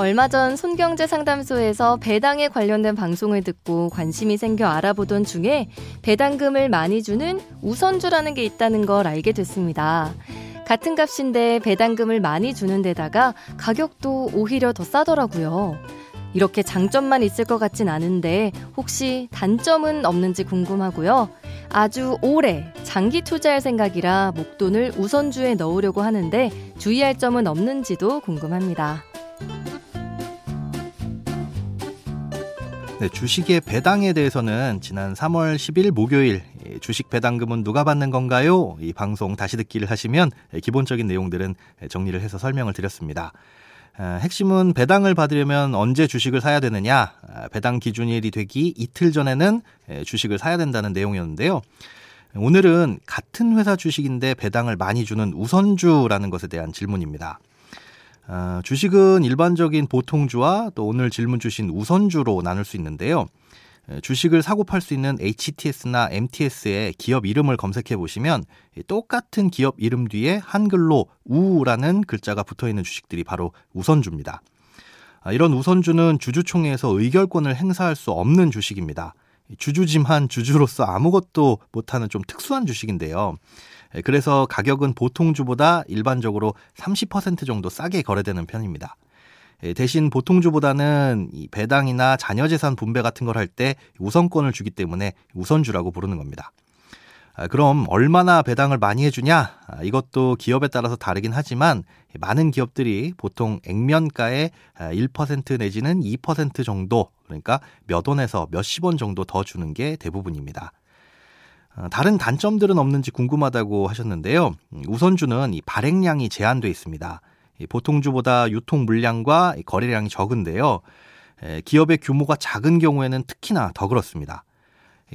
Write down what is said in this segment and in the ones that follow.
얼마 전 손경제 상담소에서 배당에 관련된 방송을 듣고 관심이 생겨 알아보던 중에 배당금을 많이 주는 우선주라는 게 있다는 걸 알게 됐습니다. 같은 값인데 배당금을 많이 주는 데다가 가격도 오히려 더 싸더라고요. 이렇게 장점만 있을 것 같진 않은데 혹시 단점은 없는지 궁금하고요. 아주 오래 장기 투자할 생각이라 목돈을 우선주에 넣으려고 하는데 주의할 점은 없는지도 궁금합니다. 네, 주식의 배당에 대해서는 지난 3월 10일 목요일 주식 배당금은 누가 받는 건가요? 이 방송 다시 듣기를 하시면 기본적인 내용들은 정리를 해서 설명을 드렸습니다. 핵심은 배당을 받으려면 언제 주식을 사야 되느냐, 배당 기준일이 되기 이틀 전에는 주식을 사야 된다는 내용이었는데요. 오늘은 같은 회사 주식인데 배당을 많이 주는 우선주라는 것에 대한 질문입니다. 어, 주식은 일반적인 보통주와 또 오늘 질문 주신 우선주로 나눌 수 있는데요. 주식을 사고 팔 수 있는 HTS나 MTS의 기업 이름을 검색해 보시면 똑같은 기업 이름 뒤에 한글로 우라는 글자가 붙어 있는 주식들이 바로 우선주입니다. 아, 이런 우선주는 주주총회에서 의결권을 행사할 수 없는 주식입니다. 주주지만 주주로서 아무것도 못하는 좀 특수한 주식인데요. 예, 그래서 가격은 보통주보다 일반적으로 30% 정도 싸게 거래되는 편입니다. 예, 대신 보통주보다는 배당이나 자녀재산 분배 같은 걸 할 때 우선권을 주기 때문에 우선주라고 부르는 겁니다. 아, 그럼 얼마나 배당을 많이 해주냐? 아, 이것도 기업에 따라서 다르긴 하지만 많은 기업들이 보통 액면가의 1% 내지는 2% 정도 그러니까 몇 원에서 몇십 원 정도 더 주는 게 대부분입니다. 어, 다른 단점들은 없는지 궁금하다고 하셨는데요. 음, 우선주는 이 발행량이 제한돼 있습니다. 보통주보다 유통 물량과 거래량이 적은데요. 기업의 규모가 작은 경우에는 특히나 더 그렇습니다.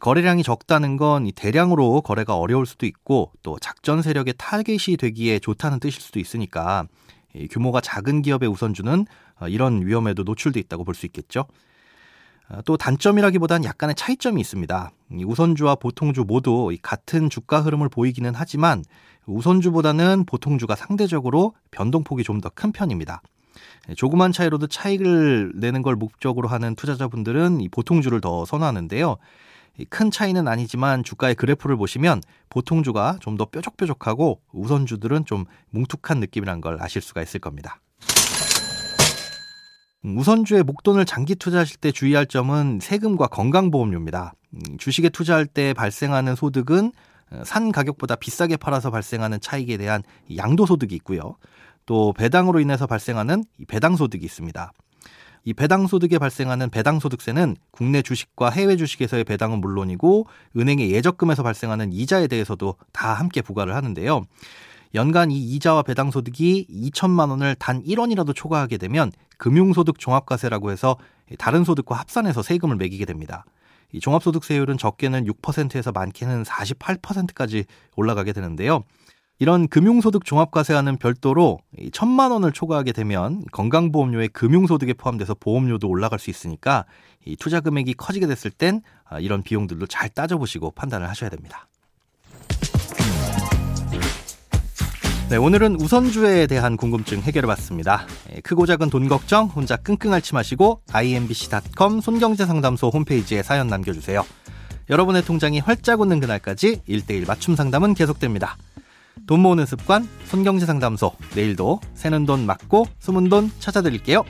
거래량이 적다는 건 대량으로 거래가 어려울 수도 있고 또 작전 세력의 타겟이 되기에 좋다는 뜻일 수도 있으니까 규모가 작은 기업의 우선주는 어, 이런 위험에도 노출돼 있다고 볼 수 있겠죠. 어, 또 단점이라기보단 약간의 차이점이 있습니다. 우선주와 보통주 모두 같은 주가 흐름을 보이기는 하지만 우선주보다는 보통주가 상대적으로 변동폭이 좀 더 큰 편입니다. 조그만 차이로도 차익을 내는 걸 목적으로 하는 투자자분들은 이 보통주를 더 선호하는데요. 큰 차이는 아니지만 주가의 그래프를 보시면 보통주가 좀 더 뾰족뾰족하고 우선주들은 좀 뭉툭한 느낌이란 걸 아실 수가 있을 겁니다. 음, 우선주에 목돈을 장기 투자하실 때 주의할 점은 세금과 건강보험료입니다. 음, 주식에 투자할 때 발생하는 소득은 어, 산 가격보다 비싸게 팔아서 발생하는 차익에 대한 양도소득이 있고요. 또 배당으로 인해서 발생하는 배당소득이 있습니다. 이 배당소득에 발생하는 배당소득세는 국내 주식과 해외 주식에서의 배당은 물론이고 은행의 예적금에서 발생하는 이자에 대해서도 다 함께 부과를 하는데요. 연간 이 이자와 배당 소득이 2천만 원을 단 1원이라도 초과하게 되면 금융소득 종합과세라고 해서 다른 소득과 합산해서 세금을 매기게 됩니다. 이 종합소득세율은 적게는 6%에서 많게는 48%까지 올라가게 되는데요. 이런 금융소득 종합과세와는 별도로 천만 원을 초과하게 되면 건강보험료의 금융소득에 포함돼서 보험료도 올라갈 수 있으니까 이 투자 금액이 커지게 됐을 땐 아, 이런 비용들도 잘 따져보시고 판단을 하셔야 됩니다. 네, 오늘은 우선주에 대한 궁금증 해결해 봤습니다. 예, 크고 작은 돈 걱정 혼자 끙끙 앓지 마시고 imbc.com 손경제상담소 홈페이지에 사연 남겨주세요. 여러분의 통장이 활짝 웃는 그날까지 1대1 맞춤 상담은 계속됩니다. 돈 모으는 습관 손경제상담소 내일도 새는 돈 맞고 숨은 돈 찾아드릴게요.